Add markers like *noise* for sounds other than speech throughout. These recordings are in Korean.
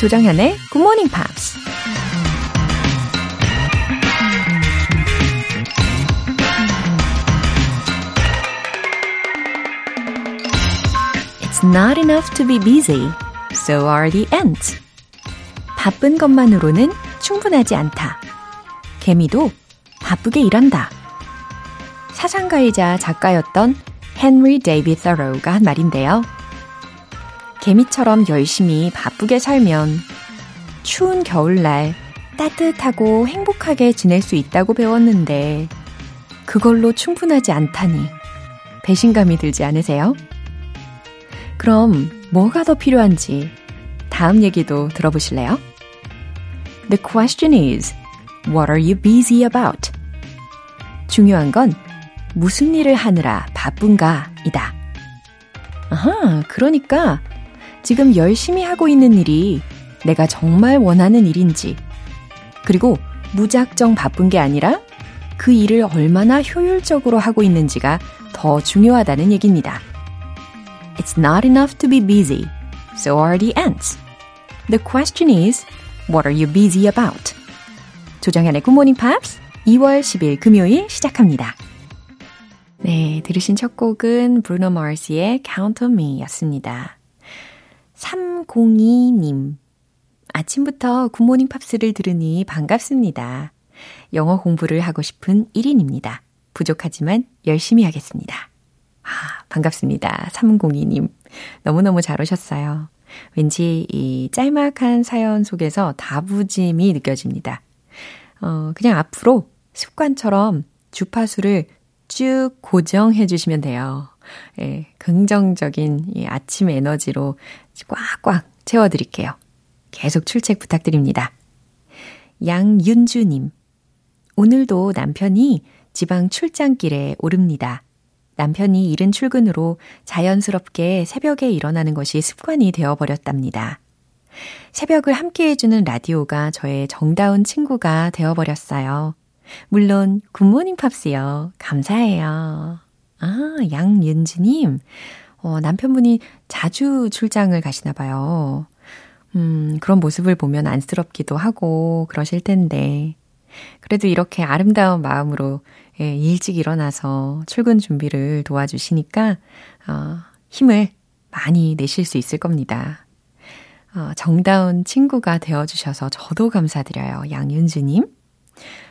조정현의 Good Morning Pops. It's not enough to be busy. So are the ants. 바쁜 것만으로는 충분하지 않다. 개미도 바쁘게 일한다. 사상가이자 작가였던 헨리 데이비 서로우가 한 말인데요. 개미처럼 열심히 바쁘게 살면 추운 겨울날 따뜻하고 행복하게 지낼 수 있다고 배웠는데 그걸로 충분하지 않다니 배신감이 들지 않으세요? 그럼 뭐가 더 필요한지 다음 얘기도 들어보실래요? The question is, what are you busy about? 중요한 건 무슨 일을 하느라 바쁜가 이다. 아하, 그러니까 지금 열심히 하고 있는 일이 내가 정말 원하는 일인지, 그리고 무작정 바쁜 게 아니라 그 일을 얼마나 효율적으로 하고 있는지가 더 중요하다는 얘기입니다. It's not enough to be busy. So are the ants. The question is, what are you busy about? 조정현의 Morning Pops 2월 10일 금요일 시작합니다. 네, 들으신 첫 곡은 브루노 마르스의 Count on Me 였습니다. 302님. 아침부터 굿모닝 팝스를 들으니 반갑습니다. 영어 공부를 하고 싶은 1인입니다. 부족하지만 열심히 하겠습니다. 아, 반갑습니다. 302님. 너무너무 잘 오셨어요. 왠지 이 짤막한 사연 속에서 다부짐이 느껴집니다. 어, 그냥 앞으로 습관처럼 주파수를 쭉 고정해 주시면 돼요. 예, 긍정적인 이 아침 에너지로 꽉꽉 채워 드릴게요. 계속 출첵 부탁드립니다. 양윤주님. 오늘도 남편이 지방 출장길에 오릅니다. 남편이 이른 출근으로 자연스럽게 새벽에 일어나는 것이 습관이 되어버렸답니다. 새벽을 함께 해주는 라디오가 저의 정다운 친구가 되어버렸어요. 물론 굿모닝 팝스요. 감사해요. 아, 양윤지님. 어, 남편분이 자주 출장을 가시나 봐요. 음, 그런 모습을 보면 안쓰럽기도 하고 그러실 텐데. 그래도 이렇게 아름다운 마음으로 예, 일찍 일어나서 출근 준비를 도와주시니까 어, 힘을 많이 내실 수 있을 겁니다. 어, 정다운 친구가 되어주셔서 저도 감사드려요. 양윤주님.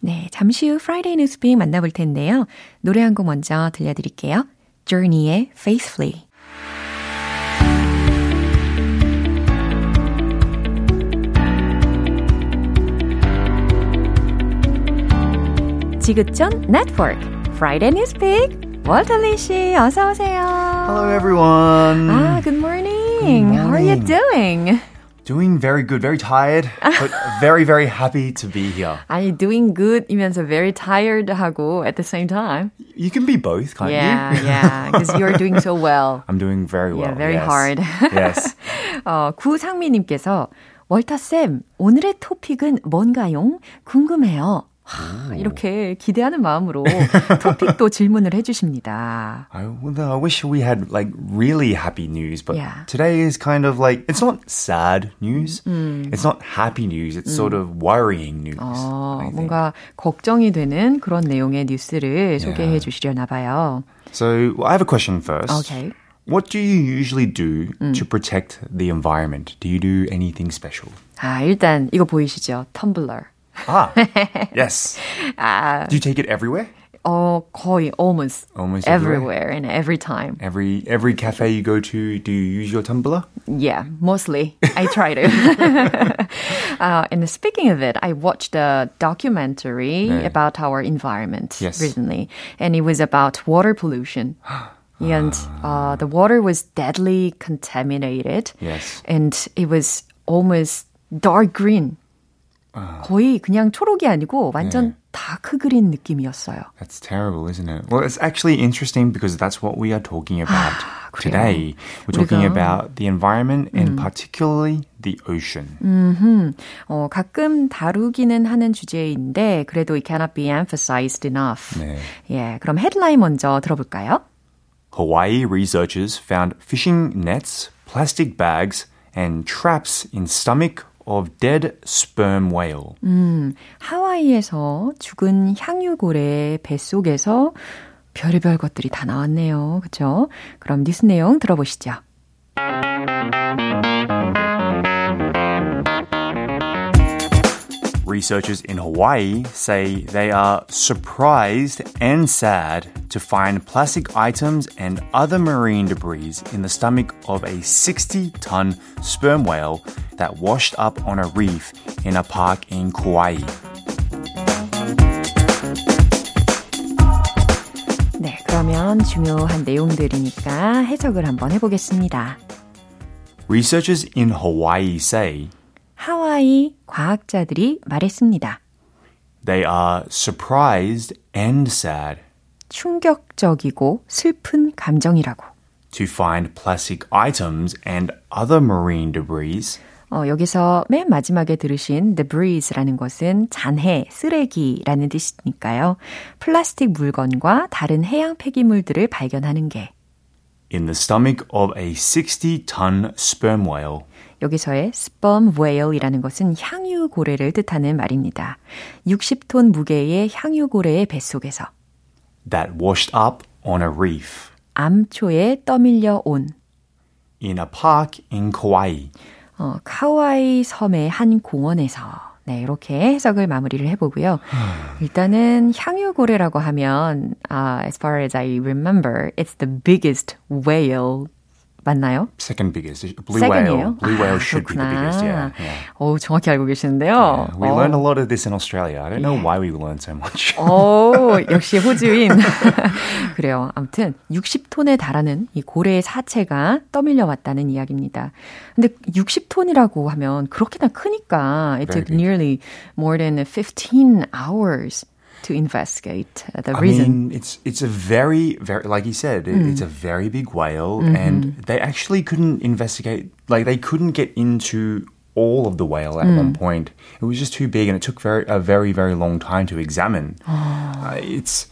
네, 잠시 후 Friday Newspeak 만나볼 텐데요. 노래 한 곡 먼저 들려드릴게요. Journey의 Faithfully 지긋전 네트워크 Friday Newspeak 월터리 씨 어서 오세요. Hello everyone. Ah, good morning. Good morning. How are you doing? Doing very good, very tired, but *laughs* very very happy to be here. 아니 doing good이면서 very tired 하고 at the same time. You can be both, can't yeah, you? yeah, because you're *laughs* doing so well. I'm doing very well. Yeah, very yes. hard. yes. *laughs* 어, 구상미님께서 월터쌤, 오늘의 토픽은 뭔가요? 궁금해요. 하, 이렇게 기대하는 마음으로 토픽도 질문을 해주십니다. I, well, I wish we had like really happy news, but Yeah. today is kind of like it's not sad news. Mm. It's not happy news. It's sort of worrying news. 어. 뭔가 걱정이 되는 그런 내용의 뉴스를 소개해 주시려나 봐요. So well, I have a question first. Okay. What do you usually do Mm. to protect the environment? Do you do anything special? 아, 일단 이거 보이시죠? 텀블러. Ah, *laughs* yes. Uh, Do you take it everywhere? Oh, 거의 almost, almost everywhere, everywhere and every time. Every every cafe you go to, do you use your tumbler? Yeah, mostly. I *laughs* try to. *laughs* uh, and speaking of it, I watched a documentary about our environment yes. recently, and it was about water pollution. *gasps* and uh, the water was deadly contaminated. Yes. And it was almost dark green 거의 그냥 초록이 아니고 완전 네. 다크 그린 느낌이었어요. That's terrible, isn't it? Well, it's actually interesting because that's what we are talking about 그래요. today. We're talking 우리가- about the environment and particularly the ocean. 음, 어, 가끔 다루기는 하는 주제인데 그래도 it cannot be emphasized enough. 네. 예, 그럼 헤드라인 먼저 들어볼까요? Hawaii researchers found fishing nets, plastic bags, and traps in stomach of dead sperm whale. 하와이에서 죽은 향유고래 뱃속에서 별의별 것들이 다 나왔네요. 그쵸? 그럼 뉴스 내용 들어보시죠. Researchers in Hawaii say they are surprised and sad to find plastic items and other marine debris in the stomach of a 60 ton sperm whale that washed up on a reef in a park in Kauai. 네, 그러면 중요한 내용들이니까 해석을 한번 해보겠습니다. Researchers in Hawaii say 하와이 과학자들이 말했습니다. they are surprised and sad 충격적이고 슬픈 감정이라고. to find plastic items and other marine debris 어, 여기서 맨 마지막에 들으신 debris라는 것은 잔해, 쓰레기라는 뜻이니까요. 플라스틱 물건과 다른 해양 폐기물들을 발견하는 게 in the stomach of a 60 ton sperm whale. 여기서의 sperm whale이라는 것은 향유 고래를 뜻하는 말입니다. 60톤 무게의 향유 고래의 뱃속에서 that washed up on a reef 암초에 떠밀려 온 in a park in Kauai. 어, 카와이 섬의 한 공원에서 네, 이렇게 해석을 마무리를 해보고요. 일단은 향유고래라고 하면, uh, as far as I remember, it's the biggest whale. 맞나요? Second biggest. Blue second이에요? whale. Blue whale 아, should be the 그렇구나. biggest. Yeah. yeah. 오, 정확히 알고 계시는데요. Yeah, We 어. learned a lot of this in Australia. I don't know why we learned so much. 오, 역시 호주인. 그래요. 아무튼 60톤에 달하는 이 고래의 사체가 떠밀려 왔다는 이야기입니다. 근데 60톤이라고 하면 그렇게나 크니까 it took nearly more than 15 hours to investigate the I reason. mean, it's it's a very very like you said, it, it's a very big whale, and they actually couldn't investigate. Like they couldn't get into all of the whale at one point. It was just too big, and it took very a very very long time to examine. *gasps* Uh, it's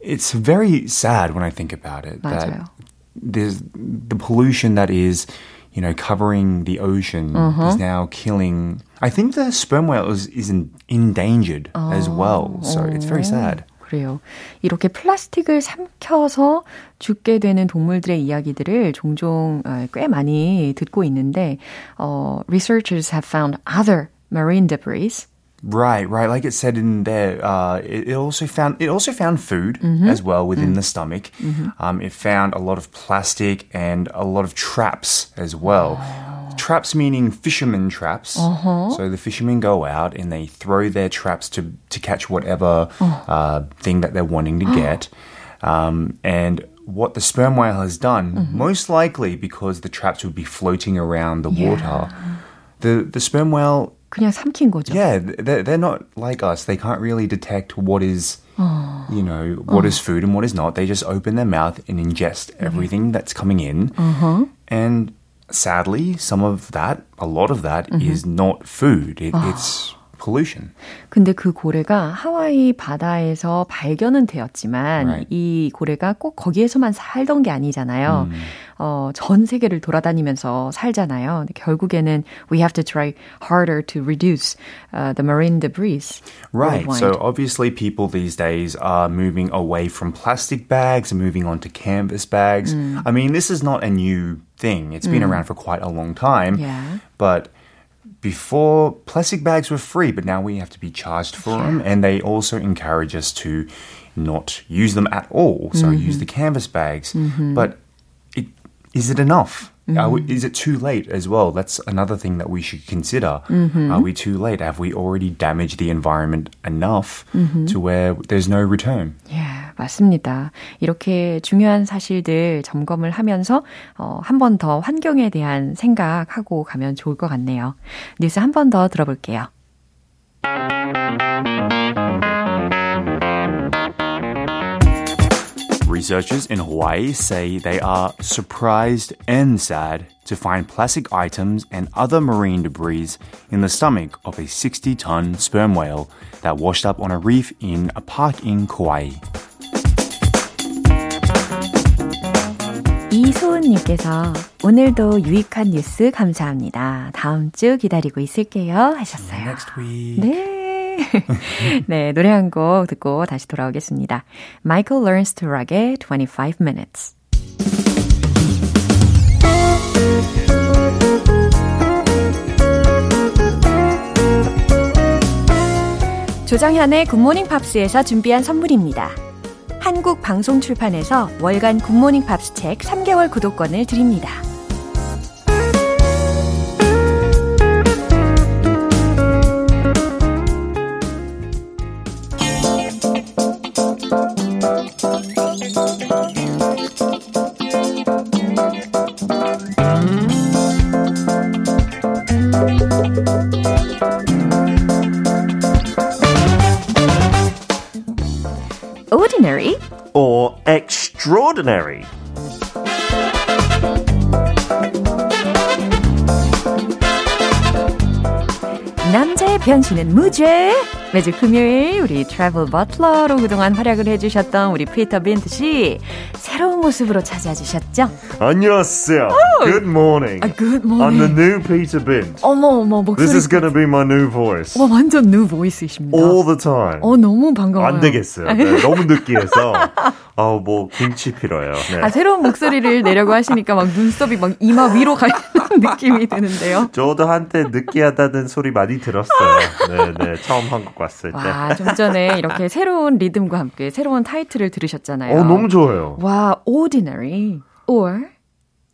it's very sad when I think about it. 맞아요. That there's the pollution that is. You know, covering the ocean is now killing. I think the sperm whale is, is in, endangered as well. So it's very sad. 그래요. 이렇게 플라스틱을 삼켜서 죽게 되는 동물들의 이야기들을 종종 어, 꽤 많이 듣고 있는데, 어, researchers have found other marine debris Right, right. Like it said in there, uh, it, it also found it also found food as well within the stomach. Um, it found a lot of plastic and a lot of traps as well. Traps meaning fishermen traps. So the fishermen go out and they throw their traps to to catch whatever uh, thing that they're wanting to *gasps* get. Um, and what the sperm whale has done, most likely because the traps would be floating around the water, the the sperm whale 그냥 삼킨 거죠. yeah, they're, they're not like us. They can't really detect what is, you know, what is food and what is not. They just open their mouth and ingest everything that's coming in. And sadly, some of that, a lot of that, is not food. It, It's pollution. 근데 그 고래가 하와이 바다에서 발견은 되었지만 Right. 이 고래가 꼭 거기에서만 살던 게 아니잖아요. 어, 전 세계를 돌아다니면서 살잖아요. 근데 결국에는 we have to try harder to reduce uh, the marine debris. Right. worldwide. So obviously, people these days are moving away from plastic bags and moving on to canvas bags. I mean, this is not a new thing. It's been around for quite a long time. Yeah. But before, plastic bags were free, but now we have to be charged for them. And they also encourage us to not use them at all. So use mm-hmm. the canvas bags. Mm-hmm. But it, is it enough? Are we, is it too late as well? That's another thing that we should consider. Are we too late? Have we already damaged the environment enough to where there's no return? 예, 맞습니다. 이렇게 중요한 사실들 점검을 하면서 어, 한 번 더 환경에 대한 생각하고 가면 좋을 것 같네요. 뉴스 한 번 더 들어볼게요. Researchers in Hawaii say they are surprised and sad to find plastic items and other marine debris in the stomach of a 60 ton sperm whale that washed up on a reef in a park in Kauai. 이소은님께서 오늘도 유익한 뉴스 감사합니다. 다음 주 기다리고 있을게요 하셨어요. Next week. 네. *laughs* 네, 노래 한 곡 듣고 다시 돌아오겠습니다. Michael Learns to Rock의 25 Minutes. 조정현의 굿모닝 팝스에서 준비한 선물입니다. 한국 방송 출판에서 월간 굿모닝 팝스 책 3개월 구독권을 드립니다. Extraordinary. 남자의 변신은 무죄. 금요일 우리 Travel Butler로 그동안 활약을 해주셨던 우리 피터 빈트 씨 새로운 모습으로 찾아주셨죠? 안녕하세요. Good morning. 아, good I'm morning. the new Peter Bint. 어머 어머 목소리. This is to be my new voice. 와 완전 new voice이십니다. All the time. 어 너무 반가워요. 안 되겠어요. 네, *laughs* 너무 느끼해서. 아우, 뭐, 김치 필요해요. 네. 아 새로운 목소리를 내려고 하시니까 막 눈썹이 막 이마 위로 가는 느낌이 드는데요. 저도 한때 느끼하다는 소리 많이 들었어요. 네, 네. 처음 한국 왔을 때. 와, 좀 전에 이렇게 새로운 리듬과 함께 새로운 타이틀을 들으셨잖아요. 어, 너무 좋아요. 와, ordinary or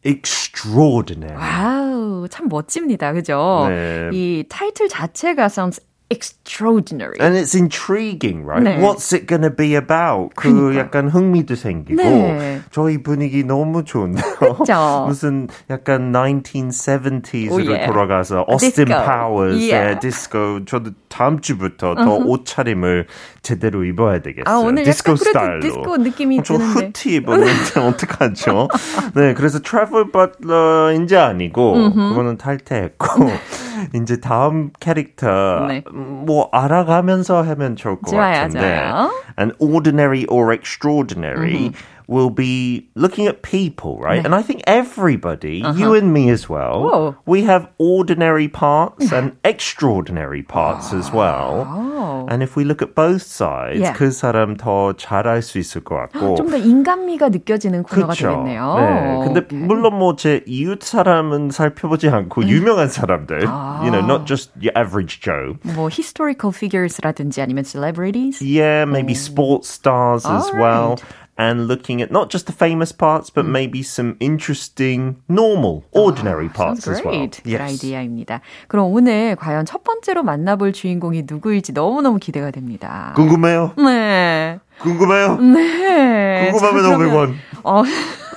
Extraordinary. 와우, 참 멋집니다. 그죠? 네. 이 타이틀 자체가 sounds extraordinary. And it's intriguing, right? 네. What's it gonna be about? 그 그러니까요. 약간 흥미도 생기고 네. 저희 분위기 너무 좋은데요. *laughs* 그죠? 무슨 약간 1970s로 오, 예. 돌아가서 오스틴 디스코. 파워스의 예. 디스코 저도 다음 주부터 더 옷차림을 제대로 입어야 되겠어요. 아, 오늘 디스코 스타일로. 디스코 느낌이 저 드는데. 후티 입었는데 *laughs* 어떡하죠? 네, 그래서 Travel Butler인지 아니고 그거는 탈퇴했고 이제 다음 캐릭터 네. 음, 뭐 알아가면서 하면 좋을 것 좋아요, 같은데 좋아요. an ordinary or extraordinary will be looking at people, right? And I think everybody, you and me as well, Whoa. we have ordinary parts *laughs* and extraordinary parts as well. Oh. And if we look at both sides, Yeah. 그 사람 더 잘할 수 있을 것 같고. 좀 더 인간미가 느껴지는 코너가 그렇죠. 되겠네요. 네. 근데 오케이. 물론 뭐 제 이웃 사람은 살펴보지 않고 유명한 사람들, you know, not just your average Joe. 뭐 historical figures라든지 아니면 celebrities. Yeah, maybe sports stars as All well. right. And looking at not just the famous parts, but maybe some interesting, normal, ordinary parts Sounds as well. great. Good 아이디어입니다. 그럼 오늘 과연 첫 번째로 만나볼 주인공이 누구일지 너무너무 기대가 됩니다. 궁금해요? 네. 궁금해요? 네. 궁금하면 자, 그러면- 500원. 어,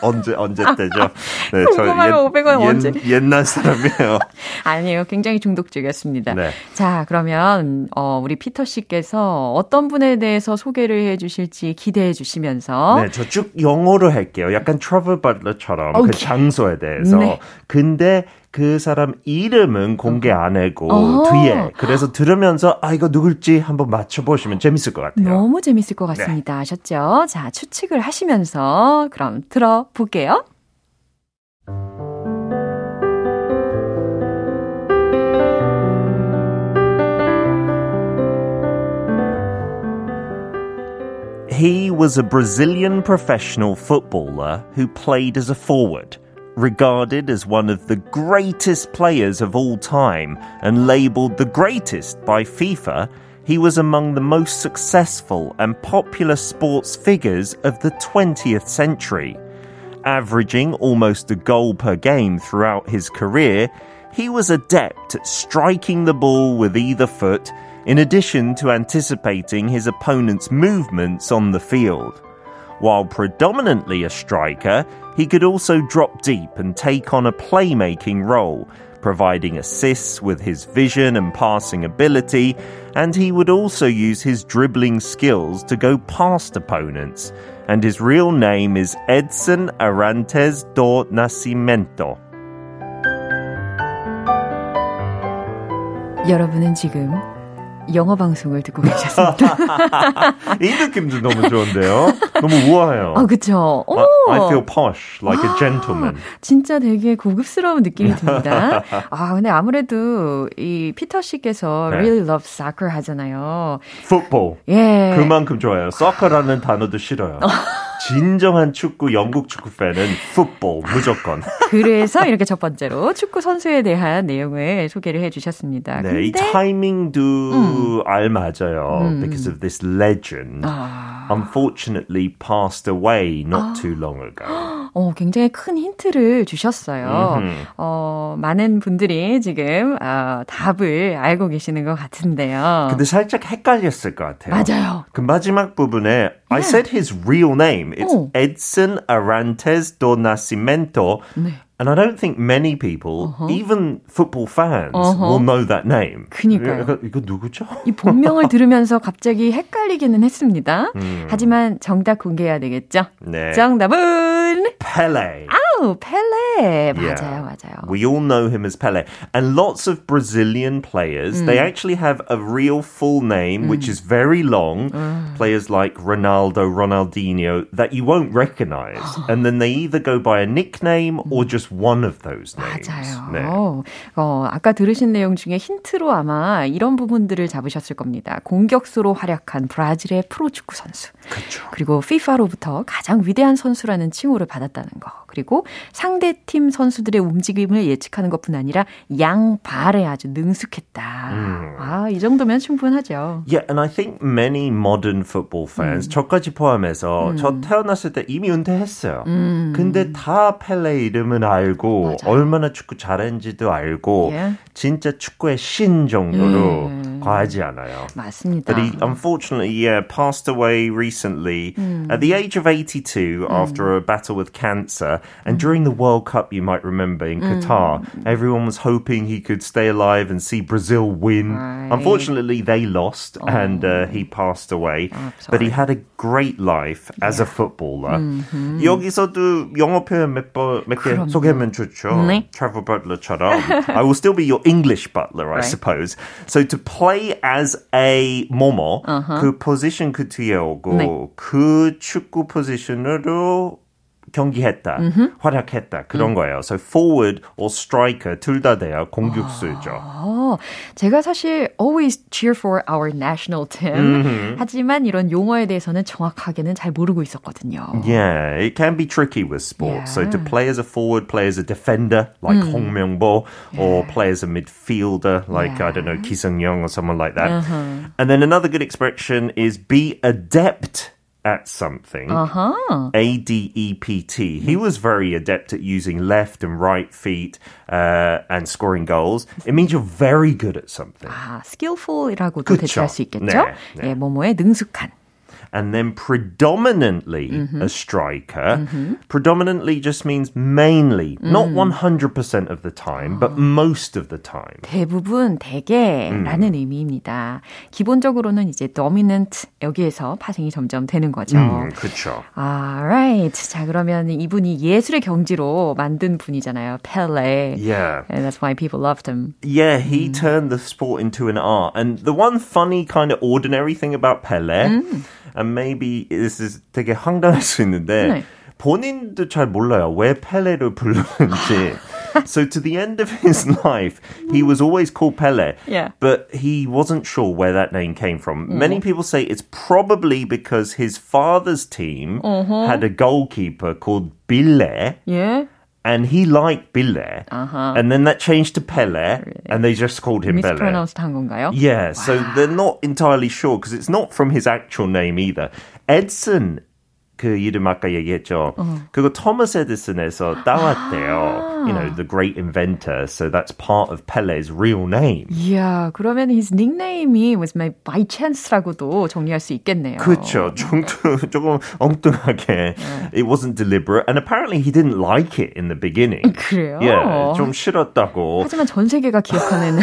언제 언제 때죠? 네, 궁금하면 500원 언제? 옛날 사람이에요. *laughs* 아니에요. 굉장히 중독적이었습니다. 네. 자, 그러면 어, 우리 피터 씨께서 어떤 분에 대해서 소개를 해 주실지 기대해 주시면서 네, 저 쭉 영어로 할게요. 약간 Travel Butler처럼 그. 장소에 대해서. 네. 근데 그 사람 이름은 공개 안 하고 어. 뒤에 그래서 들으면서 아 이거 누굴지 한번 맞춰보시면 재밌을 것 같아요. 너무 재밌을 것 네. 같습니다. 아셨죠? 자, 추측을 하시면서 그럼 들어볼게요. He was a Brazilian professional footballer who played as a forward. Regarded as one of the greatest players of all time and labeled the greatest by FIFA, he was among the most successful and popular sports figures of the 20th century. Averaging almost a goal per game throughout his career, he was adept at striking the ball with either foot, in addition to anticipating his opponent's movements on the field. While predominantly a striker, he could also drop deep and take on a playmaking role, providing assists with his vision and passing ability, and he would also use his dribbling skills to go past opponents. And his real name is Edson Arantes do Nascimento. 여러분은 지금 영어 방송을 듣고 계셨습니다. *laughs* 이 느낌도 너무 좋은데요. 너무 우아해요. 아, 그쵸. 오! I, I feel posh, like a gentleman. 진짜 되게 고급스러운 느낌이 *laughs* 듭니다. 아, 근데 아무래도 이 피터 씨께서 네. really love soccer 하잖아요. Football. 예. 그만큼 좋아요. soccer라는 단어도 싫어요. *laughs* 진정한 축구, 영국 축구 팬은 football 무조건. *laughs* 그래서 이렇게 첫 번째로 축구 선수에 대한 내용을 소개를 해 주셨습니다. 네, 이 근데 타이밍도 알맞아요. Because of this legend. 아, Unfortunately passed away not too long ago. *gasps* 어, 굉장히 큰 힌트를 주셨어요. 음흠. 어, 많은 분들이 지금 어, 답을 알고 계시는 것 같은데요. 근데 살짝 헷갈렸을 것 같아요. 맞아요. 그 마지막 부분에 I said his real name. It's 어. Edson Arantes do Nascimento. 네. And I don't think many people, even football fans, Uh-huh. will know that name. 그니까요. 이거, 누구죠? 이 본명을 들으면서 갑자기 헷갈리기는 했습니다. 음. 하지만 정답 공개해야 되겠죠? 네. 정답은 Pele. 아 우 펠레 Yeah. 맞아요, 맞아요. We all know him as Pele. And lots of Brazilian players, they actually have a real full name, which is very long. Players like Ronaldo, Ronaldinho, that you won't recognize. *gasps* and then they either go by a nickname or just one of those names. 맞아요. 네. 어, 아까 들으신 내용 중에 힌트로 아마 이런 부분들을 잡으셨을 겁니다. 공격수로 활약한 브라질의 프로축구 선수. 그렇죠. 그리고 FIFA로부터 가장 위대한 선수라는 칭호를 받았다는 거. 그리고 상대 팀 선수들의 움직임을 예측하는 것뿐 아니라 양발에 아주 능숙했다. 음. 아, 이 정도면 충분하죠. Yeah, and I think many modern football fans, 저까지 포함해서 저 태어났을 때 이미 은퇴했어요. 근데 다 펠레 이름은 알고 맞아요. 얼마나 축구 잘했는지도 알고 예. 진짜 축구의 신 정도로 예. 과하지 않아요. 맞습니다. But he unfortunately, yeah, passed away recently at the age of 82 after a battle with cancer. And during the World Cup, you might remember in Qatar, everyone was hoping he could stay alive and see Brazil win. Right. Unfortunately, they lost and uh, he passed away. I'm but he sorry. had a great life as a footballer. 여기서도 영어 표현 몇번몇개 그럼요. 소개하면 좋죠. 네. Travel butler처럼. I will still be your English butler, I *laughs* Right. suppose. So to play as a 뭐뭐 그 포지션 그 뒤에 오고 네. 그 축구 포지션으로 경기했다, 활약했다 그런 거예요. So forward or striker 둘 다 돼요. 공격수죠. 어, 제가 사실 always cheer for our national team. 하지만 이런 용어에 대해서는 정확하게는 잘 모르고 있었거든요. Yeah, it can be tricky with sports. So to Yeah. play as a forward, play as a defender like Hong Myung-bo, or play as a midfielder like I don't know Ki Sung-young or someone like that. And then another good expression is be adept at something. 아하. A D E P T. He was very adept at using left and right feet uh, and scoring goals. It means you're very good at something. 아, skillful이라고도 그쵸. 대체할 수 있겠죠? 네, 네. 예, 뭐뭐에 능숙한. and then predominantly a striker. Predominantly just means mainly, not 100% of the time, but most of the time. 대부분, 대개라는 의미입니다. 기본적으로는 이제 dominant 여기에서 파생이 점점 되는 거죠. 음, 그쵸. Alright. 자, 그러면 이분이 예술의 경지로 만든 분이잖아요. Pele. Yeah. And that's why people loved him. Yeah, he turned the sport into an art. And the one funny kind of ordinary thing about Pele, and maybe this is 되게 황당할 수 있는데, 네. 본인도 잘 몰라요. 왜 펠레를 부르는지. *laughs* so to the end of his life, he was always called Pele. Yeah. But he wasn't sure where that name came from. Many people say it's probably because his father's team had a goalkeeper called Bille. 예. And he liked Bille. And then that changed to Pele. And they just called him Pele. mispronounced 한 건가요? Yeah, so they're not entirely sure because it's not from his actual name either. Edson 그 이름 아까 얘기했죠. 어. 그거 토마스 에디슨에서 따왔대요. 아. You know, the great inventor. So that's part of Pele's real name. Yeah, 그러면 his nickname이 was made by chance라고도 정리할 수 있겠네요. 그렇죠. 좀, 조금 엉뚱하게. It wasn't deliberate. And apparently he didn't like it in the beginning. 그래요? Yeah, 좀 싫었다고. 하지만 전 세계가 기억하는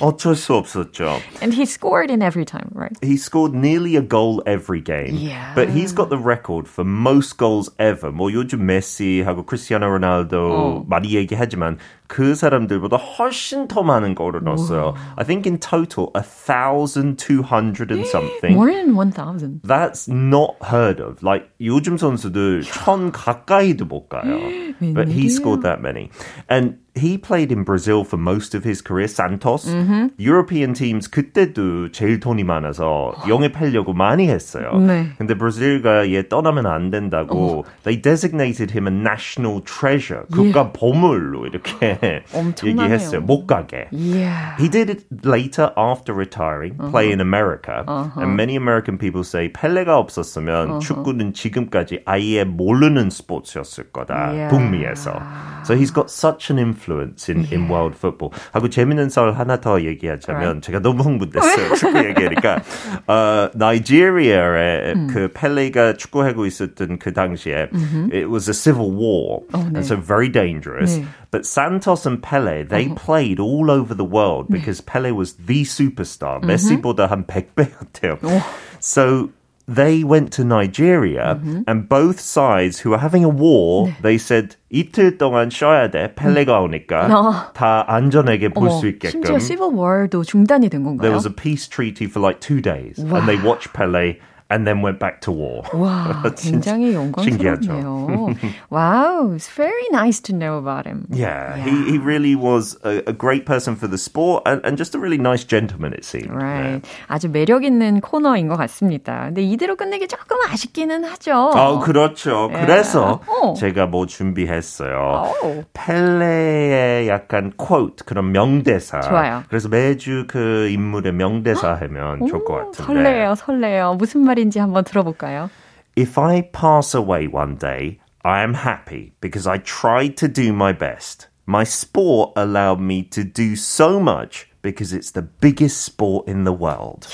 어쩔 수 없었죠. And he scored in every time, right? He scored nearly a goal every game. Yeah. But he's got the record for most goals ever. 뭐 요즘 메시하고 크리스티아노 로날도 어. 많이 얘기하지만 그 사람들보다 훨씬 더 많은 골을 넣었어요. I think in total, 1,200 and something. More than 1,000. That's not heard of. Like, 요즘 선수들 천 가까이도 못 가요. *gasps* But he scored that many. And he played in Brazil for most of his career, Santos. Mm-hmm. European teams 그때도 제일 돈이 많아서 영입하려고 많이 했어요. 네. 근데 브라질과 얘 떠나면 안 된다고 they designated him a national treasure. 국가 예. 보물로 이렇게 *laughs* 얘기했어요. 못 가게. Yeah. He did it later after retiring, uh-huh. play in America. Uh-huh. And many American people say 펠레가 없었으면 uh-huh. 축구는 지금까지 아예 모르는 스포츠였을 거다. Yeah. 북미에서. So he's got such an influence in, yeah. in world football. 하고 재밌는 썰 하나 더 얘기하자면 right. 제가 너무 흥분됐어요. *laughs* 축구 얘기하니까. 어, 나이지리아에 음. 그 펠레가 축구하고 있었던 그 당시에 mm-hmm. it was a civil war. 어, 네. And so very dangerous. 네. But Santos and Pele, they uh-huh. played all over the world because Pele was the superstar. Mm-hmm. 메시보다 한 100배였대요. Oh. So they went to Nigeria mm-hmm. and both sides who were having a war, 네. *laughs* they said 이틀 동안 쉬어야 돼. 펠레가 오니까 어. 다 안전하게 볼 수 있게끔. 심지어 Civil War도 중단이 된 건가요? There was a peace treaty for like two days wow. and they watched Pele and then went back to war. 와, 굉장히 영광스럽네요. wow, it's very nice to know about him. Yeah, yeah. He, he really was a, a, great person for the sport and, and just a really nice gentleman, it seemed. Right. Yeah. 아주 매력 있는 코너인 것 같습니다. 근데 이대로 끝내기 조금 아쉽기는 하죠. 아, 그렇죠. Yeah. 그래서 어. 제가 뭐 준비했어요. 오. 펠레의 약간 quote, 그런 명대사. 좋아요. 그래서 매주 그 인물의 명대사 하면 좋을 것 같은데. 설레요, 설레요. 무슨 말이 말인지 한번 들어볼까요? If I pass away one day, I am happy because I tried to do my best. My sport allowed me to do so much because it's the biggest sport in the world.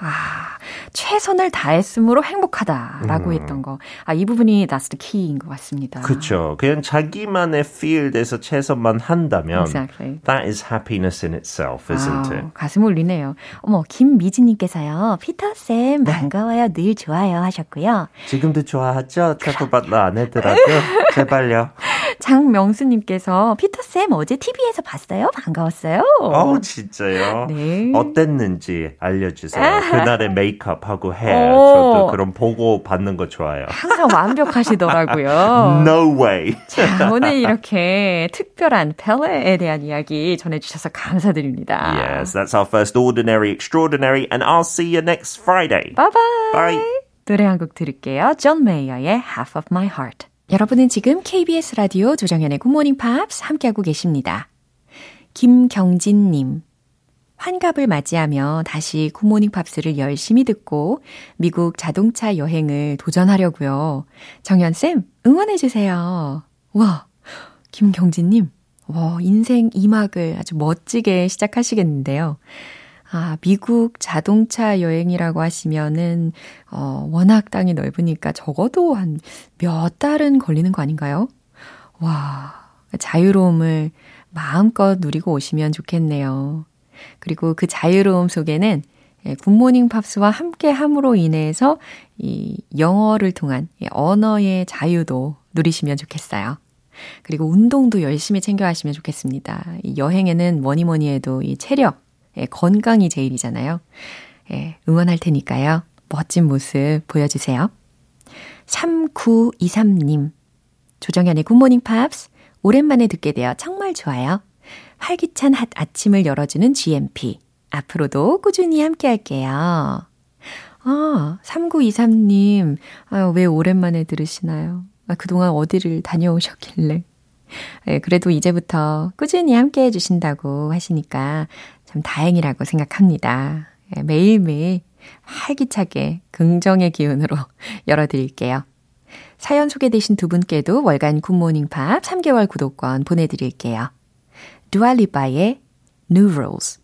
아, 최선을 다했으므로 행복하다라고 음. 했던 거. 아, 이 부분이 that's the key인 것 같습니다. 그렇죠. 그냥 자기만의 field에서 최선만 한다면 exactly. that is happiness in itself, isn't 아, it? 가슴 울리네요. 어머, 김미진님께서요. 피터쌤 네. 반가워요. 늘 좋아요 하셨고요. 지금도 좋아하죠? 트래플받러 안 해더라도 *laughs* 제발요. 장명수님께서 피터쌤 어제 TV에서 봤어요? 반가웠어요. 어, 진짜요? 네. 어땠는지 알려주세요. *laughs* 그날의 메이크업하고 헤어. 저도 그런 보고 받는 거 좋아요. 항상 완벽하시더라고요. *laughs* no way. 자, 오늘 *laughs* 이렇게 특별한 펠레에 대한 이야기 전해주셔서 감사드립니다. Yes, that's our first ordinary, extraordinary, and I'll see you next Friday. Bye bye. Bye. 노래 한 곡 들을게요. 존 메이어의 Half of My Heart. 여러분은 지금 KBS 라디오 조정현의 굿모닝 팝스 함께하고 계십니다. 김경진님. 환갑을 맞이하며 다시 굿모닝 팝스를 열심히 듣고 미국 자동차 여행을 도전하려고요. 정현쌤, 응원해주세요. 와, 김경진님. 와, 인생 2막을 아주 멋지게 시작하시겠는데요. 아, 미국 자동차 여행이라고 하시면은, 어, 워낙 땅이 넓으니까 적어도 한 몇 달은 걸리는 거 아닌가요? 와, 자유로움을 마음껏 누리고 오시면 좋겠네요. 그리고 그 자유로움 속에는 예, 굿모닝 팝스와 함께 함으로 인해서 이 영어를 통한 언어의 자유도 누리시면 좋겠어요. 그리고 운동도 열심히 챙겨 하시면 좋겠습니다. 이 여행에는 뭐니 뭐니 해도 이 체력, 예, 건강이 제일이잖아요. 예, 응원할 테니까요. 멋진 모습 보여주세요. 3923님. 조정현의 굿모닝 팝스. 오랜만에 듣게 되어 정말 좋아요. 활기찬 핫 아침을 열어주는 GMP. 앞으로도 꾸준히 함께 할게요. 아, 3923님. 아, 왜 오랜만에 들으시나요? 아, 그동안 어디를 다녀오셨길래. 네, 그래도 이제부터 꾸준히 함께 해주신다고 하시니까 참 다행이라고 생각합니다. 예, 매일매일 활기차게 긍정의 기운으로 *laughs* 열어드릴게요. 사연 소개되신 두 분께도 월간 굿모닝 팝 3개월 구독권 보내드릴게요. 두알리바의 New Rules.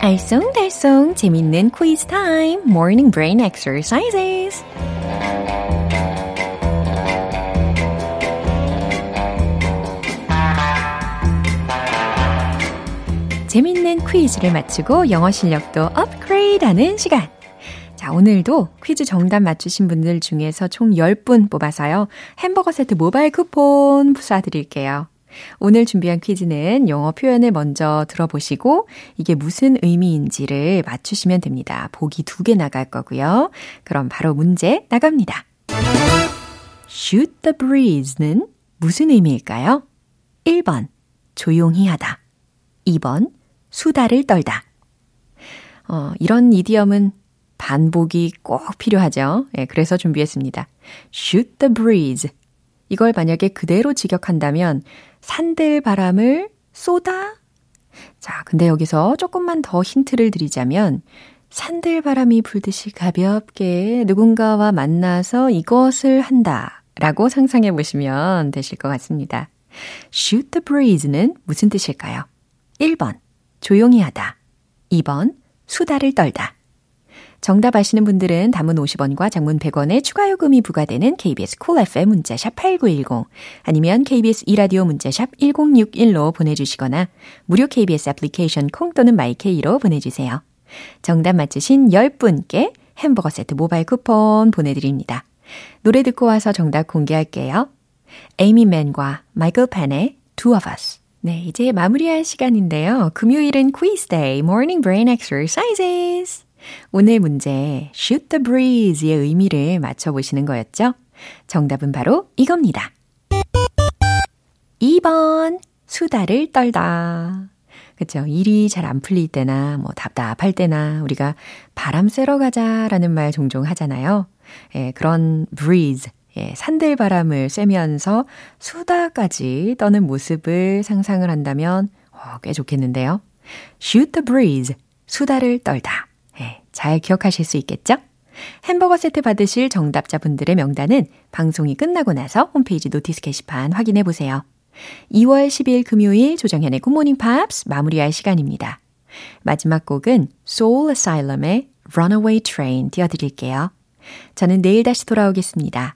알쏭달쏭 재밌는 퀴즈 타임 Morning 재밌는 퀴즈를 맞추고 영어 실력도 업그레이드하는 시간 자, 오늘도 퀴즈 정답 맞추신 분들 중에서 총 10분 뽑아서요. 햄버거 세트 모바일 쿠폰 쏴드릴게요. 오늘 준비한 퀴즈는 영어 표현을 먼저 들어보시고 이게 무슨 의미인지를 맞추시면 됩니다. 보기 두 개 나갈 거고요. 그럼 바로 문제 나갑니다. shoot the breeze는 무슨 의미일까요? 1번, 조용히 하다. 2번, 수다를 떨다. 어, 이런 이디엄은 반복이 꼭 필요하죠. 예, 그래서 준비했습니다. shoot the breeze. 이걸 만약에 그대로 직역한다면 산들 바람을 쏟아? 자, 근데 여기서 조금만 더 힌트를 드리자면 산들 바람이 불듯이 가볍게 누군가와 만나서 이것을 한다 라고 상상해 보시면 되실 것 같습니다. shoot the breeze는 무슨 뜻일까요? 1번, 조용히 하다. 2번, 수다를 떨다. 정답 아시는 분들은 단문 50원과 장문 100원의 추가 요금이 부과되는 KBS cool FM 문자샵 8910 아니면 KBS 2라디오 문자샵 1061로 보내주시거나 무료 KBS 애플리케이션 콩 또는 마이케이로 보내주세요. 정답 맞추신 10분께 햄버거 세트 모바일 쿠폰 보내드립니다. 노래 듣고 와서 정답 공개할게요. 에이미 맨과 마이클 펜의 Two of Us. 네, 이제 마무리할 시간인데요. 금요일은 quiz day, morning brain exercises. 오늘 문제 shoot the breeze의 의미를 맞춰보시는 거였죠? 정답은 바로 이겁니다. 2번 수다를 떨다. 그쵸. 일이 잘 안 풀릴 때나, 뭐, 답답할 때나, 우리가 바람 쐬러 가자라는 말 종종 하잖아요. 예, 그런 breeze, 예, 산들바람을 쐬면서 수다까지 떠는 모습을 상상을 한다면, 어, 꽤 좋겠는데요. shoot the breeze, 수다를 떨다. 예, 잘 기억하실 수 있겠죠? 햄버거 세트 받으실 정답자분들의 명단은 방송이 끝나고 나서 홈페이지 notice 게시판 확인해 보세요. 2월 10일 금요일 조정현의 굿모닝 팝스 마무리할 시간입니다. 마지막 곡은 Soul Asylum의 Runaway Train 띄워드릴게요. 저는 내일 다시 돌아오겠습니다.